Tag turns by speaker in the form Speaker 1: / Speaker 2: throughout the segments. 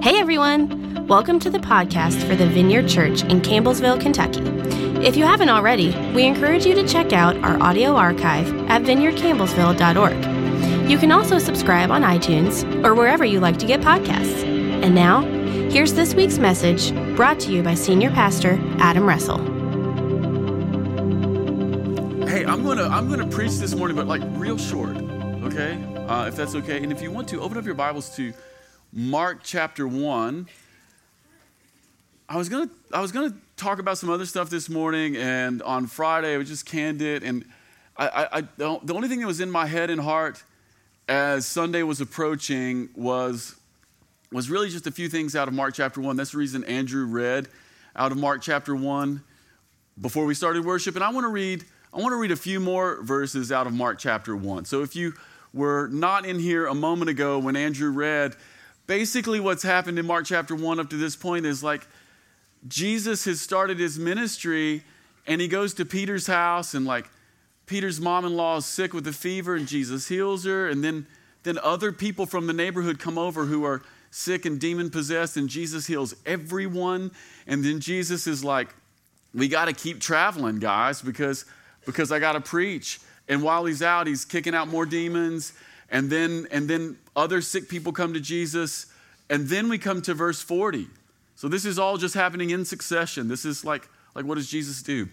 Speaker 1: Hey everyone! Welcome to the podcast for the Vineyard Church in Campbellsville, Kentucky. If you haven't already, we encourage you to check out our audio archive at vineyardcampbellsville.org. You can also subscribe on iTunes or wherever you like to get podcasts. And now, here's this week's message brought to you by Senior Pastor Adam Russell.
Speaker 2: Hey, I'm gonna I'm gonna preach this morning, but like real short, okay? Uh, if that's okay. And if you want to, open up your Bibles to Mark chapter 1. I was going to I was going to talk about some other stuff this morning and on Friday I was just candid and I, I, I the only thing that was in my head and heart as Sunday was approaching was was really just a few things out of Mark chapter 1. That's the reason Andrew read out of Mark chapter 1 before we started worship and I want to read I want to read a few more verses out of Mark chapter 1. So if you were not in here a moment ago when Andrew read Basically, what's happened in Mark chapter 1 up to this point is like Jesus has started his ministry and he goes to Peter's house and like Peter's mom-in-law is sick with a fever and Jesus heals her and then then other people from the neighborhood come over who are sick and demon possessed and Jesus heals everyone and then Jesus is like we got to keep traveling guys because because I got to preach and while he's out he's kicking out more demons and then, and then other sick people come to Jesus. And then we come to verse 40. So this is all just happening in succession. This is like, like what does Jesus do?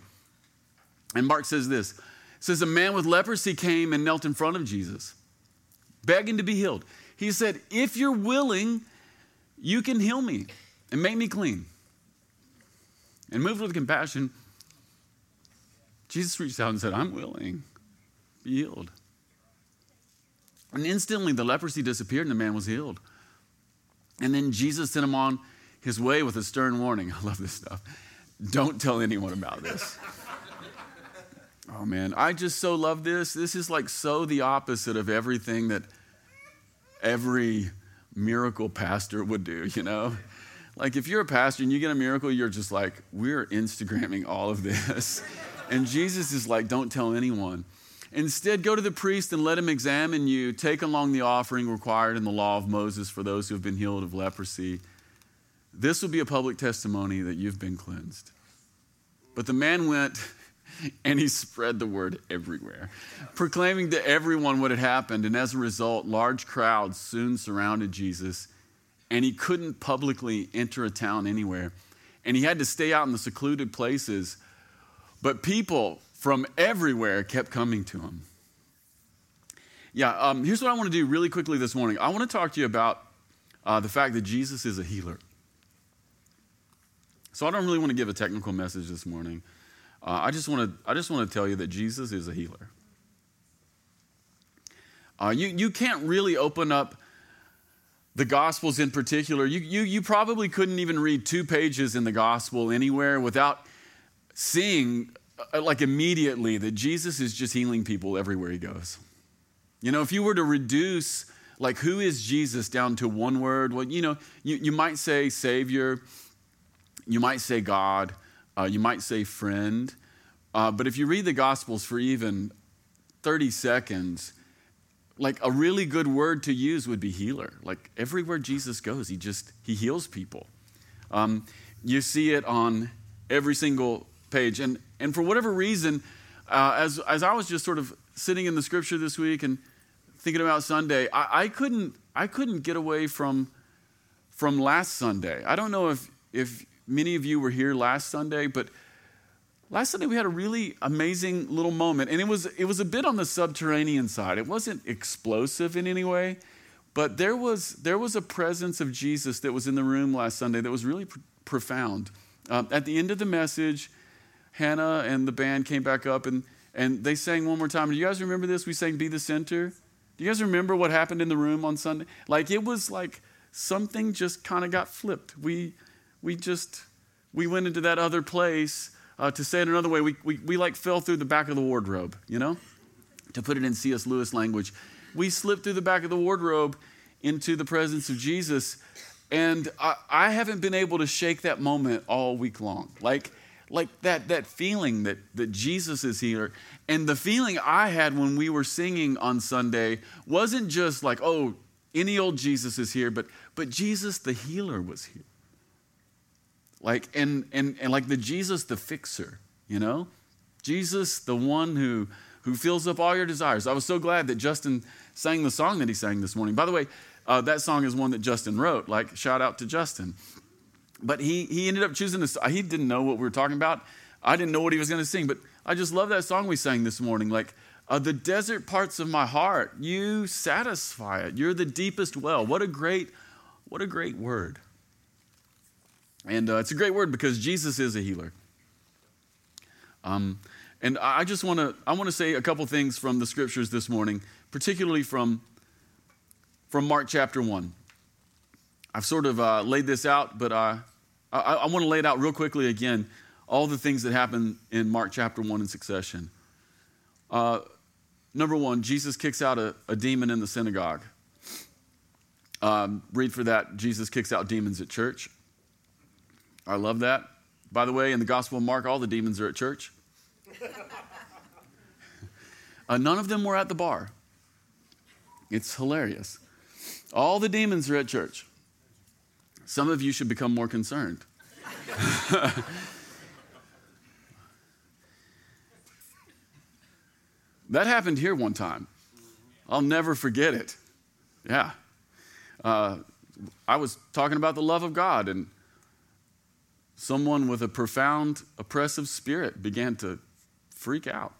Speaker 2: And Mark says this it says, A man with leprosy came and knelt in front of Jesus, begging to be healed. He said, If you're willing, you can heal me and make me clean. And moved with compassion, Jesus reached out and said, I'm willing, be healed. And instantly the leprosy disappeared and the man was healed. And then Jesus sent him on his way with a stern warning. I love this stuff. Don't tell anyone about this. oh man, I just so love this. This is like so the opposite of everything that every miracle pastor would do, you know? Like if you're a pastor and you get a miracle, you're just like, we're Instagramming all of this. And Jesus is like, don't tell anyone. Instead, go to the priest and let him examine you. Take along the offering required in the law of Moses for those who have been healed of leprosy. This will be a public testimony that you've been cleansed. But the man went and he spread the word everywhere, proclaiming to everyone what had happened. And as a result, large crowds soon surrounded Jesus, and he couldn't publicly enter a town anywhere. And he had to stay out in the secluded places. But people, from everywhere kept coming to him. Yeah, um, here's what I want to do really quickly this morning. I want to talk to you about uh, the fact that Jesus is a healer. So I don't really want to give a technical message this morning. Uh, I just want to I just want to tell you that Jesus is a healer. Uh, you you can't really open up the Gospels in particular. You, you you probably couldn't even read two pages in the Gospel anywhere without seeing uh, like immediately that Jesus is just healing people everywhere he goes. You know, if you were to reduce like who is Jesus down to one word, well, you know, you, you might say Savior, you might say God, uh, you might say friend. Uh, but if you read the Gospels for even 30 seconds, like a really good word to use would be healer. Like everywhere Jesus goes, he just he heals people. Um, you see it on every single page. And, and for whatever reason, uh, as, as I was just sort of sitting in the scripture this week and thinking about Sunday, I, I, couldn't, I couldn't get away from, from last Sunday. I don't know if, if many of you were here last Sunday, but last Sunday we had a really amazing little moment. And it was, it was a bit on the subterranean side, it wasn't explosive in any way. But there was, there was a presence of Jesus that was in the room last Sunday that was really pr- profound. Uh, at the end of the message, Hannah and the band came back up and, and they sang one more time. Do you guys remember this? We sang Be the Center. Do you guys remember what happened in the room on Sunday? Like it was like something just kind of got flipped. We, we just, we went into that other place. Uh, to say it another way, we, we, we like fell through the back of the wardrobe, you know? To put it in C.S. Lewis language, we slipped through the back of the wardrobe into the presence of Jesus. And I, I haven't been able to shake that moment all week long. Like, like that, that feeling that, that Jesus is here. And the feeling I had when we were singing on Sunday wasn't just like, oh, any old Jesus is here, but, but Jesus the healer was here. Like, and, and, and like the Jesus the fixer, you know? Jesus the one who, who fills up all your desires. I was so glad that Justin sang the song that he sang this morning. By the way, uh, that song is one that Justin wrote. Like, shout out to Justin but he, he ended up choosing this. He didn't know what we were talking about. I didn't know what he was going to sing, but I just love that song we sang this morning. Like, uh, the desert parts of my heart, you satisfy it. You're the deepest well. What a great, what a great word. And uh, it's a great word because Jesus is a healer. Um, and I just want to I want to say a couple things from the scriptures this morning, particularly from from Mark chapter one. I've sort of uh, laid this out, but uh, I, I want to lay it out real quickly again. All the things that happen in Mark chapter 1 in succession. Uh, number one, Jesus kicks out a, a demon in the synagogue. Um, read for that Jesus kicks out demons at church. I love that. By the way, in the Gospel of Mark, all the demons are at church. uh, none of them were at the bar. It's hilarious. All the demons are at church. Some of you should become more concerned. that happened here one time. I'll never forget it. Yeah. Uh, I was talking about the love of God, and someone with a profound oppressive spirit began to freak out.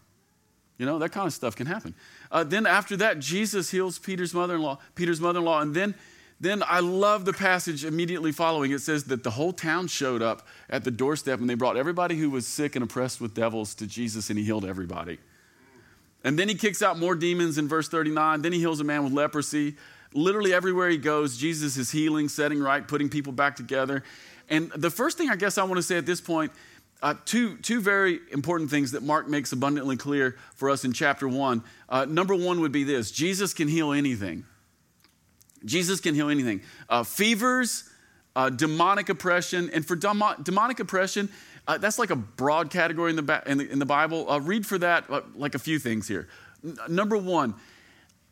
Speaker 2: You know, that kind of stuff can happen. Uh, then after that, Jesus heals Peter's mother in law, Peter's mother in law, and then then I love the passage immediately following. It says that the whole town showed up at the doorstep and they brought everybody who was sick and oppressed with devils to Jesus and he healed everybody. And then he kicks out more demons in verse 39. Then he heals a man with leprosy. Literally everywhere he goes, Jesus is healing, setting right, putting people back together. And the first thing I guess I want to say at this point uh, two, two very important things that Mark makes abundantly clear for us in chapter one. Uh, number one would be this Jesus can heal anything. Jesus can heal anything uh, fevers, uh, demonic oppression. And for demo- demonic oppression, uh, that's like a broad category in the, ba- in the, in the Bible. read for that uh, like a few things here. N- uh, number one,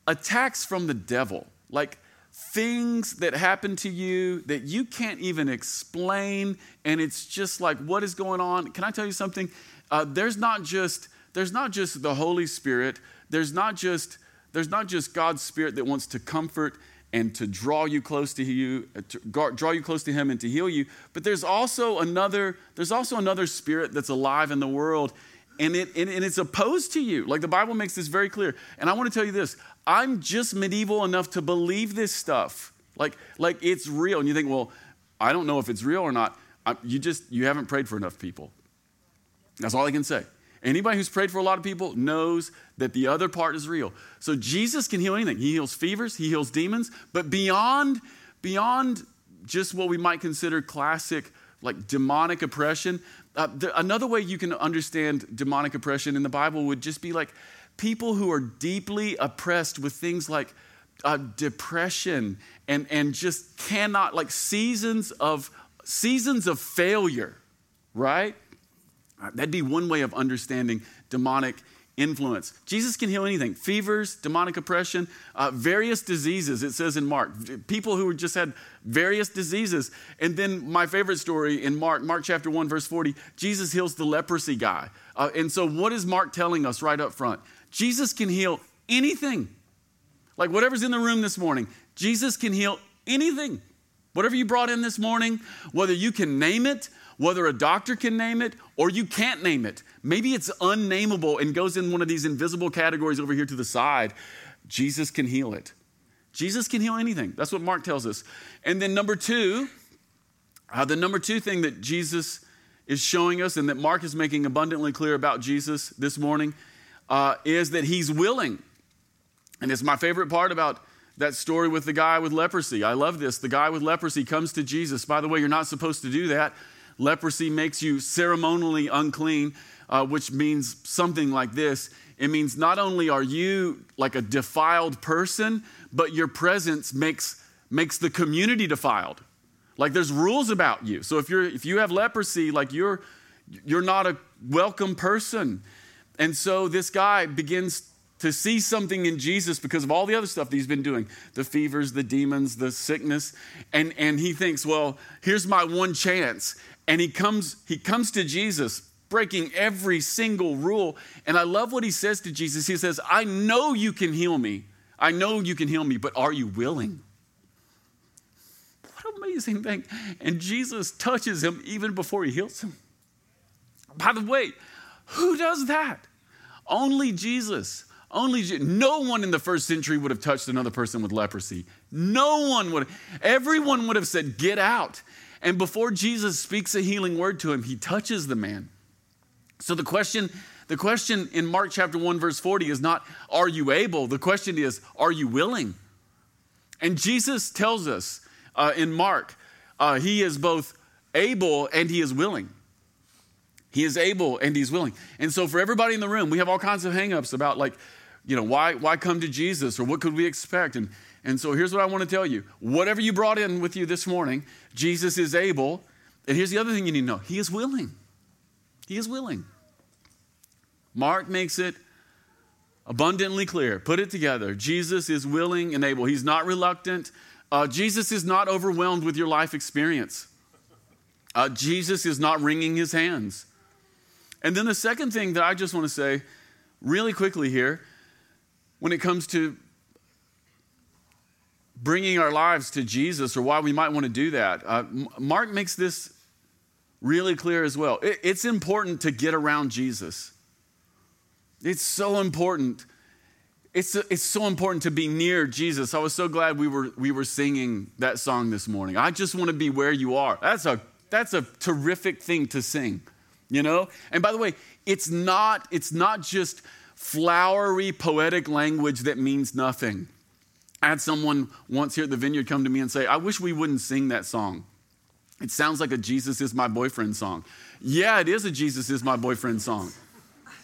Speaker 2: attacks from the devil, like things that happen to you that you can't even explain. And it's just like, what is going on? Can I tell you something? Uh, there's not just there's not just the Holy Spirit. There's not just there's not just God's Spirit that wants to comfort and to draw you close to you uh, to draw you close to him and to heal you but there's also another there's also another spirit that's alive in the world and it and, and it's opposed to you like the bible makes this very clear and i want to tell you this i'm just medieval enough to believe this stuff like like it's real and you think well i don't know if it's real or not I, you just you haven't prayed for enough people that's all i can say Anybody who's prayed for a lot of people knows that the other part is real. So Jesus can heal anything. He heals fevers, he heals demons, but beyond beyond just what we might consider classic like demonic oppression, uh, the, another way you can understand demonic oppression in the Bible would just be like people who are deeply oppressed with things like uh, depression and and just cannot like seasons of seasons of failure, right? Right, uh, that'd be one way of understanding demonic influence. Jesus can heal anything fevers, demonic oppression, uh, various diseases, it says in Mark. People who just had various diseases. And then my favorite story in Mark, Mark chapter 1, verse 40, Jesus heals the leprosy guy. Uh, and so, what is Mark telling us right up front? Jesus can heal anything. Like whatever's in the room this morning, Jesus can heal anything. Whatever you brought in this morning, whether you can name it, whether a doctor can name it or you can't name it. Maybe it's unnameable and goes in one of these invisible categories over here to the side. Jesus can heal it. Jesus can heal anything. That's what Mark tells us. And then, number two, uh, the number two thing that Jesus is showing us and that Mark is making abundantly clear about Jesus this morning uh, is that he's willing. And it's my favorite part about that story with the guy with leprosy. I love this. The guy with leprosy comes to Jesus. By the way, you're not supposed to do that. Leprosy makes you ceremonially unclean, uh, which means something like this it means not only are you like a defiled person, but your presence makes, makes the community defiled. Like there's rules about you. So if you're if you have leprosy, like you're you're not a welcome person. And so this guy begins to see something in Jesus because of all the other stuff that he's been doing the fevers, the demons, the sickness. And, and he thinks, well, here's my one chance and he comes he comes to Jesus breaking every single rule and I love what he says to Jesus he says I know you can heal me I know you can heal me but are you willing What amazing thing and Jesus touches him even before he heals him By the way who does that Only Jesus only no one in the first century would have touched another person with leprosy no one would everyone would have said get out and before Jesus speaks a healing word to him, he touches the man. So the question, the question in Mark chapter 1 verse 40 is not are you able? The question is are you willing? And Jesus tells us uh, in Mark, uh, he is both able and he is willing. He is able and he's willing. And so for everybody in the room, we have all kinds of hangups about like, you know, why, why come to Jesus or what could we expect? And and so here's what I want to tell you whatever you brought in with you this morning, Jesus is able. And here's the other thing you need to know He is willing. He is willing. Mark makes it abundantly clear. Put it together. Jesus is willing and able. He's not reluctant. Uh, Jesus is not overwhelmed with your life experience. Uh, Jesus is not wringing his hands. And then the second thing that I just want to say really quickly here when it comes to bringing our lives to Jesus or why we might want to do that. Uh, Mark makes this really clear as well. It, it's important to get around Jesus. It's so important. It's, it's so important to be near Jesus. I was so glad we were, we were singing that song this morning. I just want to be where you are. That's a, that's a terrific thing to sing, you know? And by the way, it's not, it's not just flowery poetic language that means nothing. I had someone once here at the vineyard come to me and say, I wish we wouldn't sing that song. It sounds like a Jesus is my boyfriend song. Yeah, it is a Jesus is my boyfriend song.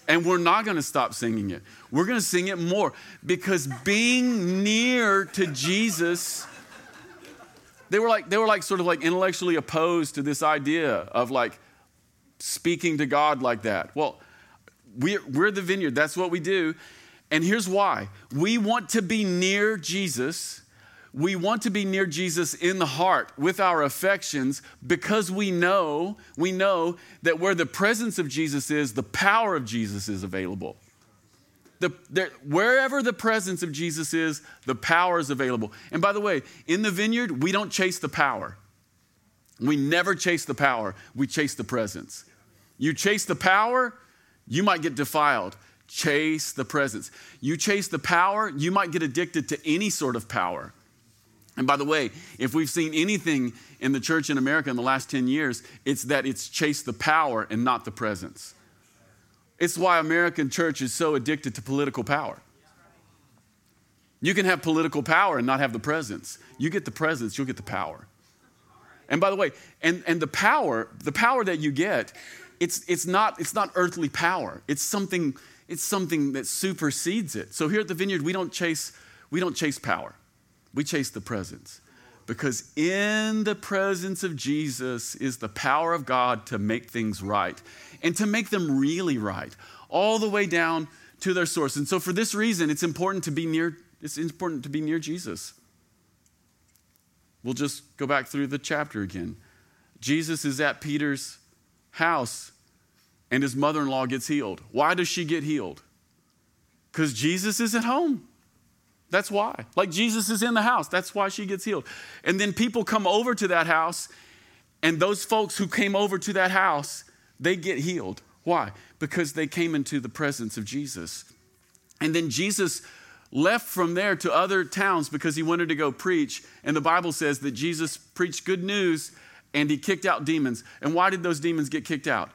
Speaker 2: And we're not going to stop singing it. We're going to sing it more because being near to Jesus they were like they were like sort of like intellectually opposed to this idea of like speaking to God like that. Well, we're, we're the vineyard. That's what we do. And here's why we want to be near Jesus. We want to be near Jesus in the heart with our affections because we know, we know that where the presence of Jesus is, the power of Jesus is available. The, the, wherever the presence of Jesus is, the power is available. And by the way, in the vineyard, we don't chase the power. We never chase the power, we chase the presence. You chase the power, you might get defiled. Chase the presence. You chase the power, you might get addicted to any sort of power. And by the way, if we've seen anything in the church in America in the last 10 years, it's that it's chased the power and not the presence. It's why American church is so addicted to political power. You can have political power and not have the presence. You get the presence, you'll get the power. And by the way, and, and the power, the power that you get, it's, it's, not, it's not earthly power. It's something it's something that supersedes it. So here at the vineyard, we don't chase, we don't chase power. We chase the presence. Because in the presence of Jesus is the power of God to make things right and to make them really right, all the way down to their source. And so for this reason, it's important to be near, it's important to be near Jesus. We'll just go back through the chapter again. Jesus is at Peter's house and his mother in law gets healed. Why does she get healed? Because Jesus is at home. That's why. Like Jesus is in the house. That's why she gets healed. And then people come over to that house, and those folks who came over to that house, they get healed. Why? Because they came into the presence of Jesus. And then Jesus left from there to other towns because he wanted to go preach. And the Bible says that Jesus preached good news and he kicked out demons. And why did those demons get kicked out?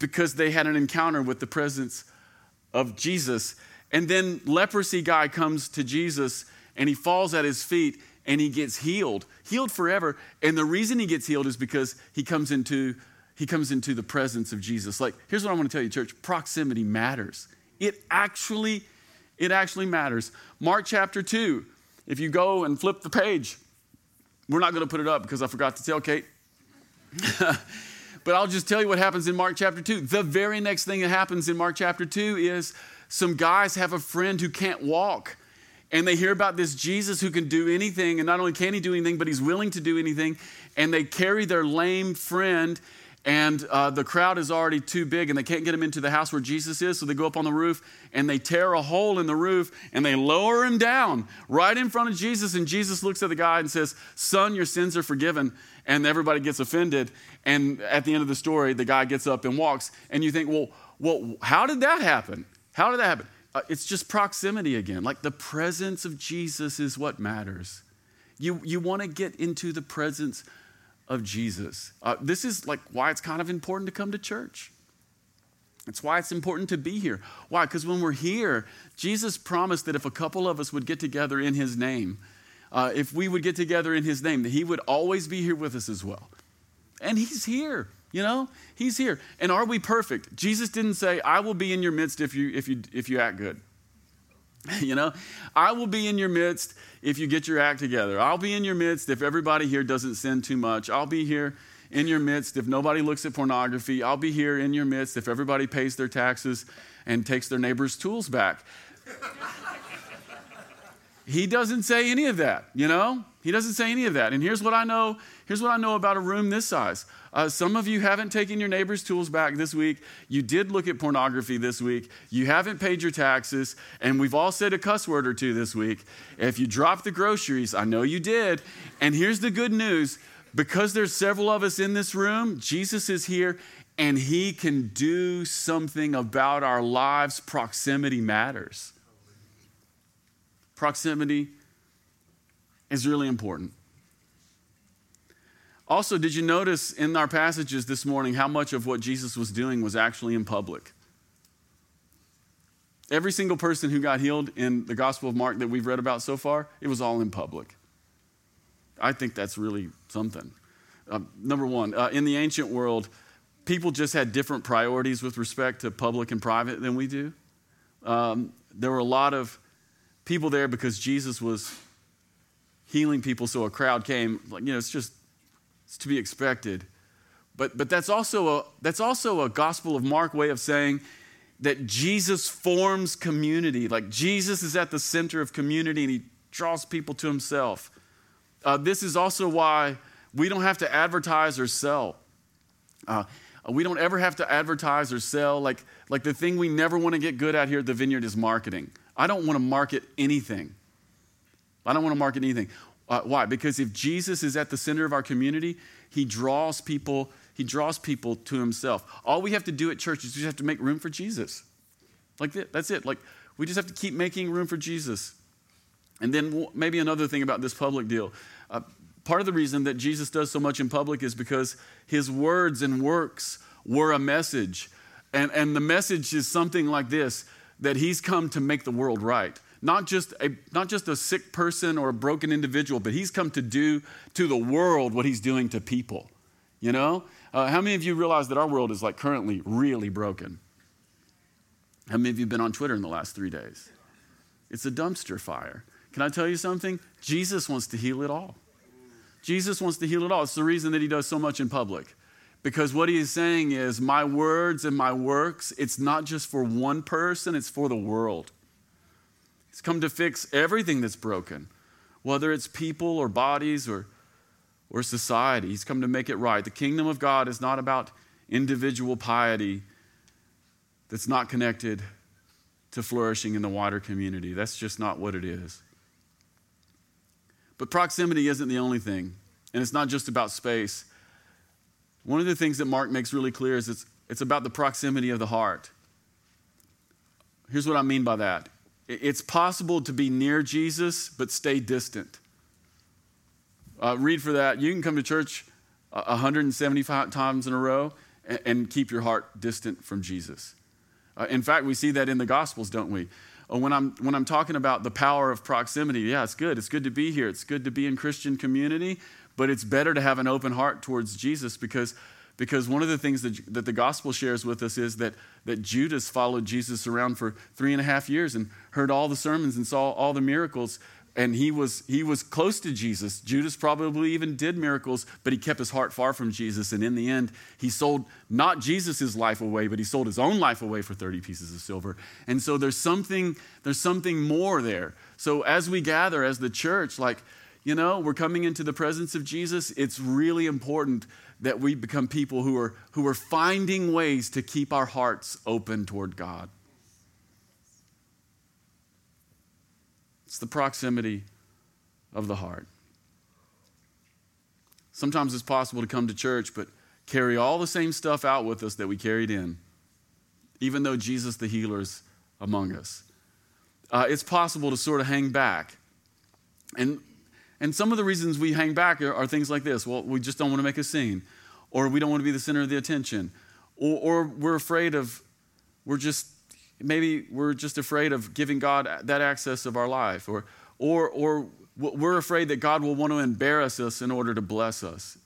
Speaker 2: because they had an encounter with the presence of Jesus. And then leprosy guy comes to Jesus and he falls at his feet and he gets healed, healed forever. And the reason he gets healed is because he comes into he comes into the presence of Jesus. Like, here's what I want to tell you, church, proximity matters. It actually it actually matters. Mark chapter 2. If you go and flip the page, we're not going to put it up because I forgot to tell Kate. But I'll just tell you what happens in Mark chapter 2. The very next thing that happens in Mark chapter 2 is some guys have a friend who can't walk. And they hear about this Jesus who can do anything. And not only can he do anything, but he's willing to do anything. And they carry their lame friend. And uh, the crowd is already too big and they can't get him into the house where Jesus is. So they go up on the roof and they tear a hole in the roof and they lower him down right in front of Jesus. And Jesus looks at the guy and says, Son, your sins are forgiven and everybody gets offended. And at the end of the story, the guy gets up and walks. And you think, well, well how did that happen? How did that happen? Uh, it's just proximity again. Like the presence of Jesus is what matters. You, you want to get into the presence of Jesus. Uh, this is like why it's kind of important to come to church. It's why it's important to be here. Why? Because when we're here, Jesus promised that if a couple of us would get together in his name, uh, if we would get together in his name, that he would always be here with us as well. And he's here, you know? He's here. And are we perfect? Jesus didn't say, I will be in your midst if you if you if you act good. You know, I will be in your midst if you get your act together. I'll be in your midst if everybody here doesn't sin too much. I'll be here in your midst if nobody looks at pornography. I'll be here in your midst if everybody pays their taxes and takes their neighbor's tools back. He doesn't say any of that, you know? He doesn't say any of that. And here's what I know, here's what I know about a room this size. Uh, some of you haven't taken your neighbor's tools back this week. You did look at pornography this week. You haven't paid your taxes. And we've all said a cuss word or two this week. If you dropped the groceries, I know you did. And here's the good news because there's several of us in this room, Jesus is here and he can do something about our lives. Proximity matters proximity is really important. Also, did you notice in our passages this morning how much of what Jesus was doing was actually in public? Every single person who got healed in the Gospel of Mark that we've read about so far, it was all in public. I think that's really something. Uh, number one, uh, in the ancient world, people just had different priorities with respect to public and private than we do. Um, there were a lot of people there because Jesus was healing people, so a crowd came. Like, you know, it's just it's to be expected. But, but that's, also a, that's also a Gospel of Mark way of saying that Jesus forms community. Like Jesus is at the center of community and he draws people to himself. Uh, this is also why we don't have to advertise or sell. Uh, we don't ever have to advertise or sell. Like, like the thing we never want to get good at here at the Vineyard is marketing. I don't want to market anything. I don't want to market anything. Uh, why? Because if Jesus is at the center of our community, he draws people. He draws people to himself. All we have to do at church is we just have to make room for Jesus. Like that, that's it. Like we just have to keep making room for Jesus. And then maybe another thing about this public deal. Uh, part of the reason that Jesus does so much in public is because his words and works were a message. And, and the message is something like this that he's come to make the world right. Not just, a, not just a sick person or a broken individual, but he's come to do to the world what he's doing to people. You know? Uh, how many of you realize that our world is like currently really broken? How many of you have been on Twitter in the last three days? It's a dumpster fire. Can I tell you something? Jesus wants to heal it all. Jesus wants to heal it all. It's the reason that he does so much in public. Because what he is saying is, my words and my works, it's not just for one person, it's for the world. He's come to fix everything that's broken, whether it's people or bodies or, or society. He's come to make it right. The kingdom of God is not about individual piety that's not connected to flourishing in the wider community. That's just not what it is. But proximity isn't the only thing, and it's not just about space. One of the things that Mark makes really clear is it's, it's about the proximity of the heart. Here's what I mean by that it's possible to be near Jesus, but stay distant. Uh, read for that. You can come to church 175 times in a row and, and keep your heart distant from Jesus. Uh, in fact, we see that in the Gospels, don't we? when I'm, when I'm talking about the power of proximity, yeah, it's good. It's good to be here. It's good to be in Christian community, but it's better to have an open heart towards Jesus because, because one of the things that, that the gospel shares with us is that, that Judas followed Jesus around for three and a half years and heard all the sermons and saw all the miracles and he was he was close to Jesus. Judas probably even did miracles, but he kept his heart far from Jesus and in the end he sold not Jesus' life away, but he sold his own life away for 30 pieces of silver. And so there's something there's something more there. So as we gather as the church like you know, we're coming into the presence of Jesus. It's really important that we become people who are who are finding ways to keep our hearts open toward God. It's the proximity of the heart. Sometimes it's possible to come to church, but carry all the same stuff out with us that we carried in, even though Jesus the healer is among us. Uh, it's possible to sort of hang back. And, and some of the reasons we hang back are, are, things like this well, we just don't want to make a scene, or we don't want to be the center of the attention, or, or we're afraid of, we're just maybe we're just afraid of giving God that access of our life, or, or, or we're afraid that God will want to embarrass us in order to bless us.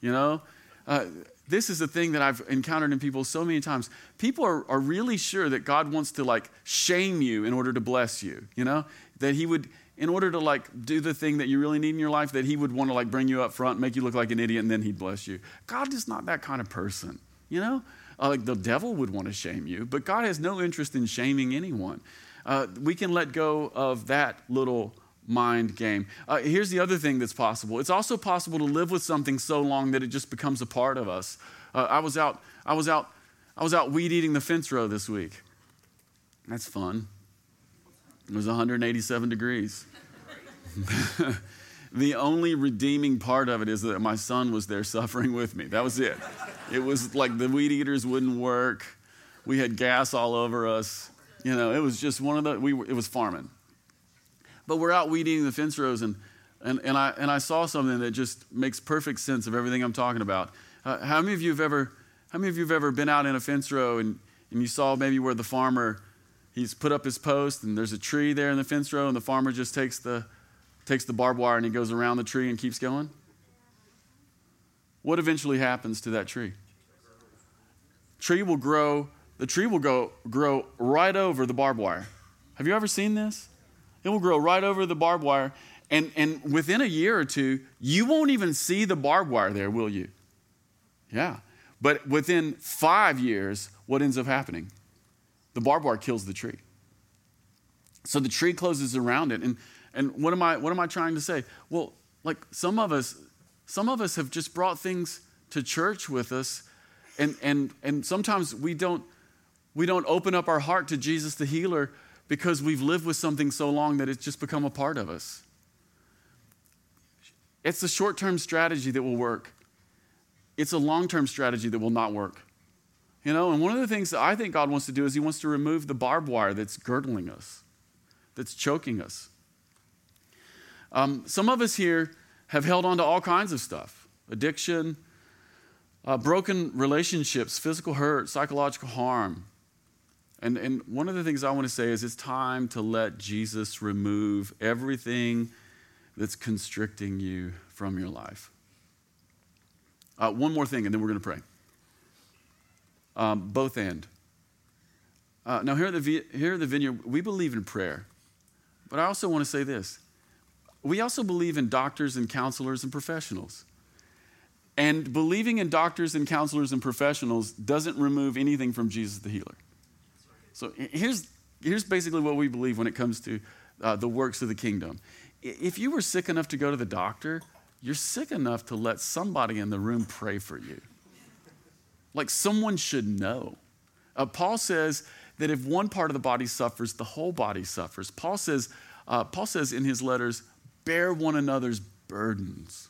Speaker 2: You know? Uh, this is the thing that I've encountered in people so many times. People are, are really sure that God wants to like shame you in order to bless you, you know? That He would, in order to like do the thing that you really need in your life, that He would want to like bring you up front, make you look like an idiot, and then He'd bless you. God is not that kind of person, you know? Uh, the devil would want to shame you, but God has no interest in shaming anyone. Uh, we can let go of that little mind game. Uh, here's the other thing that's possible it's also possible to live with something so long that it just becomes a part of us. Uh, I, was out, I, was out, I was out weed eating the fence row this week. That's fun. It was 187 degrees. The only redeeming part of it is that my son was there suffering with me. That was it. It was like the weed eaters wouldn't work. We had gas all over us. You know, it was just one of the, we it was farming. But we're out weed eating the fence rows, and, and, and, I, and I saw something that just makes perfect sense of everything I'm talking about. Uh, how many of you have ever, how many of you have ever been out in a fence row and, and you saw maybe where the farmer, he's put up his post and there's a tree there in the fence row and the farmer just takes the, takes the barbed wire and he goes around the tree and keeps going? What eventually happens to that tree? Tree will grow, the tree will go, grow right over the barbed wire. Have you ever seen this? It will grow right over the barbed wire. And, and within a year or two, you won't even see the barbed wire there, will you? Yeah. But within five years, what ends up happening? The barbed wire kills the tree. So the tree closes around it. And and what am I what am I trying to say? Well, like some of us some of us have just brought things to church with us and and and sometimes we don't we don't open up our heart to Jesus the healer because we've lived with something so long that it's just become a part of us. It's a short term strategy that will work, it's a long term strategy that will not work. You know, and one of the things that I think God wants to do is He wants to remove the barbed wire that's girdling us, that's choking us. Um, some of us here have held on to all kinds of stuff addiction, uh, broken relationships, physical hurt, psychological harm. And, and one of the things I want to say is it's time to let Jesus remove everything that's constricting you from your life. Uh, one more thing, and then we're going to pray. Um, both and. Uh, now, here at, the, here at the Vineyard, we believe in prayer. But I also want to say this we also believe in doctors and counselors and professionals. And believing in doctors and counselors and professionals doesn't remove anything from Jesus the healer. So here's, here's basically what we believe when it comes to uh, the works of the kingdom. If you were sick enough to go to the doctor, you're sick enough to let somebody in the room pray for you. Like someone should know. Uh, Paul says that if one part of the body suffers, the whole body suffers. Paul says, uh, Paul says in his letters, bear one another's burdens.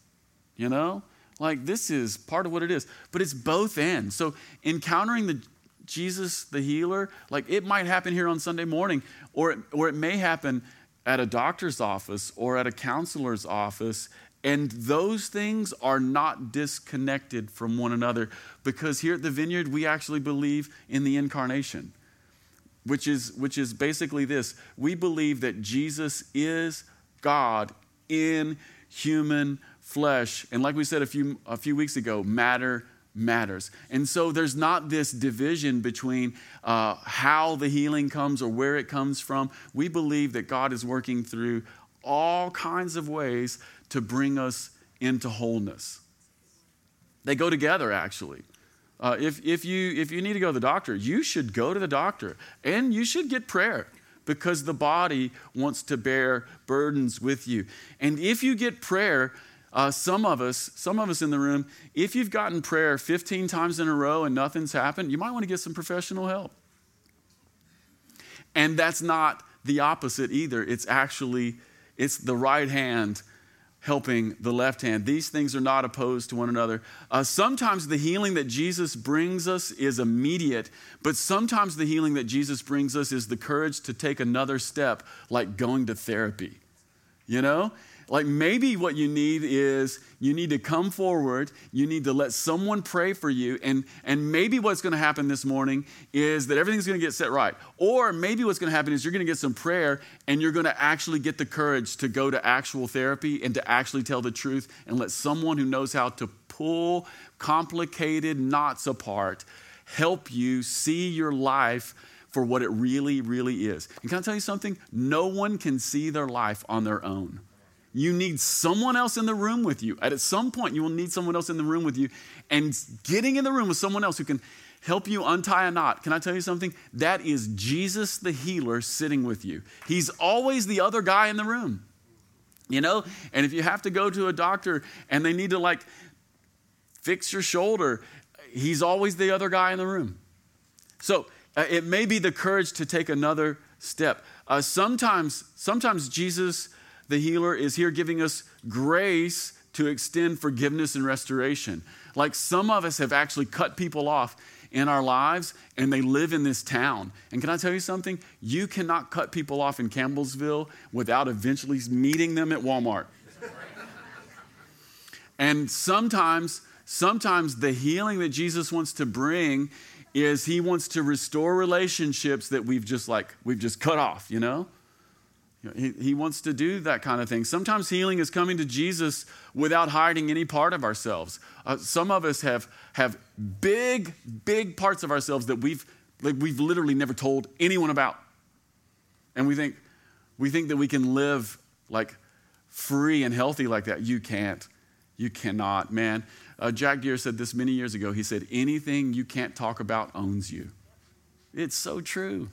Speaker 2: You know? Like this is part of what it is, but it's both ends. So encountering the Jesus the healer, like it might happen here on Sunday morning or it, or it may happen at a doctor's office or at a counselor's office and those things are not disconnected from one another because here at the vineyard we actually believe in the incarnation which is which is basically this we believe that Jesus is God in human flesh. And like we said a few, a few weeks ago, matter matters. And so there's not this division between uh, how the healing comes or where it comes from. We believe that God is working through all kinds of ways to bring us into wholeness. They go together, actually. Uh, if, if, you, if you need to go to the doctor, you should go to the doctor and you should get prayer because the body wants to bear burdens with you. And if you get prayer, uh, some of us, some of us in the room, if you've gotten prayer 15 times in a row and nothing's happened, you might want to get some professional help. And that's not the opposite either. It's actually it's the right hand helping the left hand. These things are not opposed to one another. Uh, sometimes the healing that Jesus brings us is immediate, but sometimes the healing that Jesus brings us is the courage to take another step, like going to therapy. You know? Like maybe what you need is you need to come forward, you need to let someone pray for you, and, and maybe what's gonna happen this morning is that everything's gonna get set right. Or maybe what's gonna happen is you're gonna get some prayer and you're gonna actually get the courage to go to actual therapy and to actually tell the truth and let someone who knows how to pull complicated knots apart help you see your life for what it really, really is. And can I tell you something? No one can see their life on their own. You need someone else in the room with you. At some point, you will need someone else in the room with you. And getting in the room with someone else who can help you untie a knot. Can I tell you something? That is Jesus the healer sitting with you. He's always the other guy in the room. You know? And if you have to go to a doctor and they need to like fix your shoulder, he's always the other guy in the room. So, uh, it may be the courage to take another step. Uh, sometimes, sometimes Jesus the healer, is here giving us grace to extend forgiveness and restoration. Like some of us have actually cut people off in our lives and they live in this town. And can I tell you something? You cannot cut people off in Campbellsville without eventually meeting them at Walmart. and sometimes, sometimes the healing that Jesus wants to bring is he wants to restore relationships that we've just like we've just cut off, you know? He, he wants to do that kind of thing. Sometimes healing is coming to Jesus without hiding any part of ourselves. Uh, some of us have, have big, big parts of ourselves that we've, like, we've literally never told anyone about. And we think, we think that we can live like free and healthy like that. You can't. You cannot, man. Uh, Jack Deere said this many years ago. He said, Anything you can't talk about owns you. It's so true.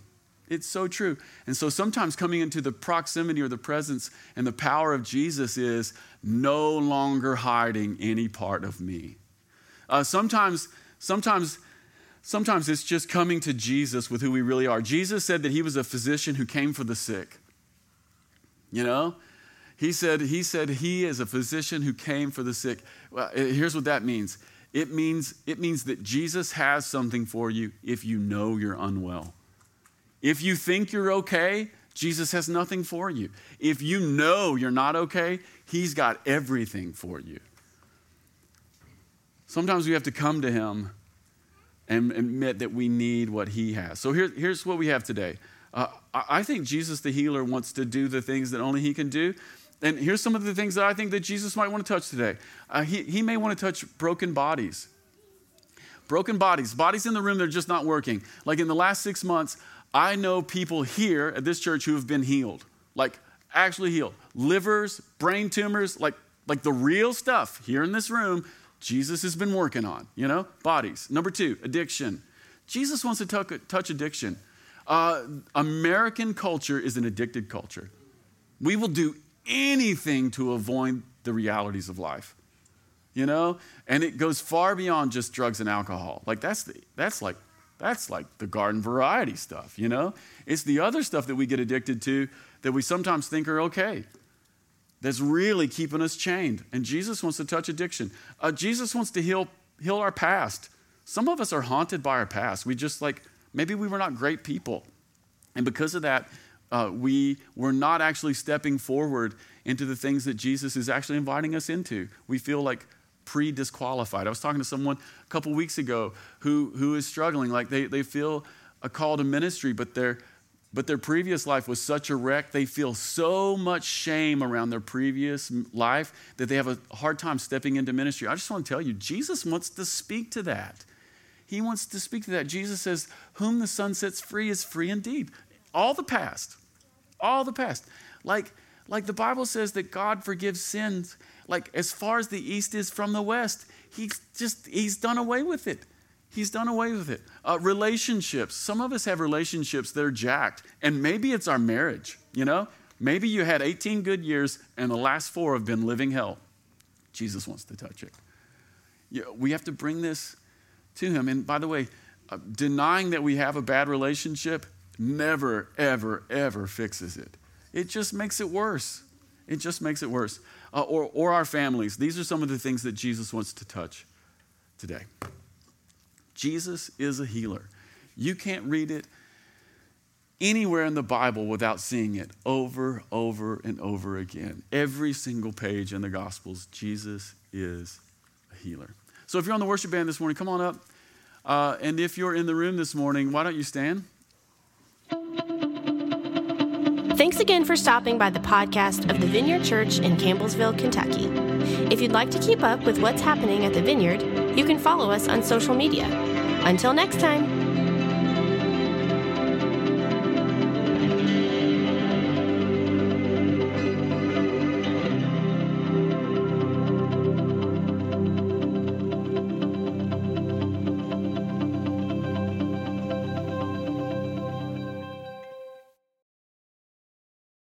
Speaker 2: It's so true. And so sometimes coming into the proximity or the presence and the power of Jesus is no longer hiding any part of me. Uh, sometimes, sometimes, sometimes it's just coming to Jesus with who we really are. Jesus said that he was a physician who came for the sick. You know? He said, he said he is a physician who came for the sick. Well, eh, here's what that means. It means it means that Jesus has something for you if you know you're unwell. If you think you're okay, Jesus has nothing for you. If you know you're not okay, He's got everything for you. Sometimes we have to come to Him and admit that we need what He has. So here, here's what we have today. Uh, I think Jesus the healer wants to do the things that only He can do. And here's some of the things that I think that Jesus might want to touch today. Uh, he, he may want to touch broken bodies broken bodies, bodies in the room that are just not working. Like in the last six months, I know people here at this church who have been healed, like actually healed. Livers, brain tumors, like, like the real stuff here in this room, Jesus has been working on, you know, bodies. Number two, addiction. Jesus wants to t- touch addiction. Uh, American culture is an addicted culture. We will do anything to avoid the realities of life, you know? And it goes far beyond just drugs and alcohol. Like, that's, the, that's like that's like the garden variety stuff, you know? It's the other stuff that we get addicted to that we sometimes think are okay that's really keeping us chained. And Jesus wants to touch addiction. Uh, Jesus wants to heal, heal our past. Some of us are haunted by our past. We just like, maybe we were not great people. And because of that, uh, we were not actually stepping forward into the things that Jesus is actually inviting us into. We feel like pre disqualified. I was talking to someone a couple weeks ago who, who is struggling. Like they, they feel a call to ministry, but their, but their previous life was such a wreck. They feel so much shame around their previous life that they have a hard time stepping into ministry. I just want to tell you, Jesus wants to speak to that. He wants to speak to that. Jesus says, Whom the Son sets free is free indeed. All the past, all the past. Like, like the Bible says that God forgives sins like as far as the east is from the west he's just he's done away with it he's done away with it uh, relationships some of us have relationships that are jacked and maybe it's our marriage you know maybe you had 18 good years and the last four have been living hell jesus wants to touch it you know, we have to bring this to him and by the way uh, denying that we have a bad relationship never ever ever fixes it it just makes it worse it just makes it worse. Uh, or, or our families. These are some of the things that Jesus wants to touch today. Jesus is a healer. You can't read it anywhere in the Bible without seeing it over, over, and over again. Every single page in the Gospels, Jesus is a healer. So if you're on the worship band this morning, come on up. Uh, and if you're in the room this morning, why don't you stand?
Speaker 1: Thanks again for stopping by the podcast of the Vineyard Church in Campbellsville, Kentucky. If you'd like to keep up with what's happening at the Vineyard, you can follow us on social media. Until next time.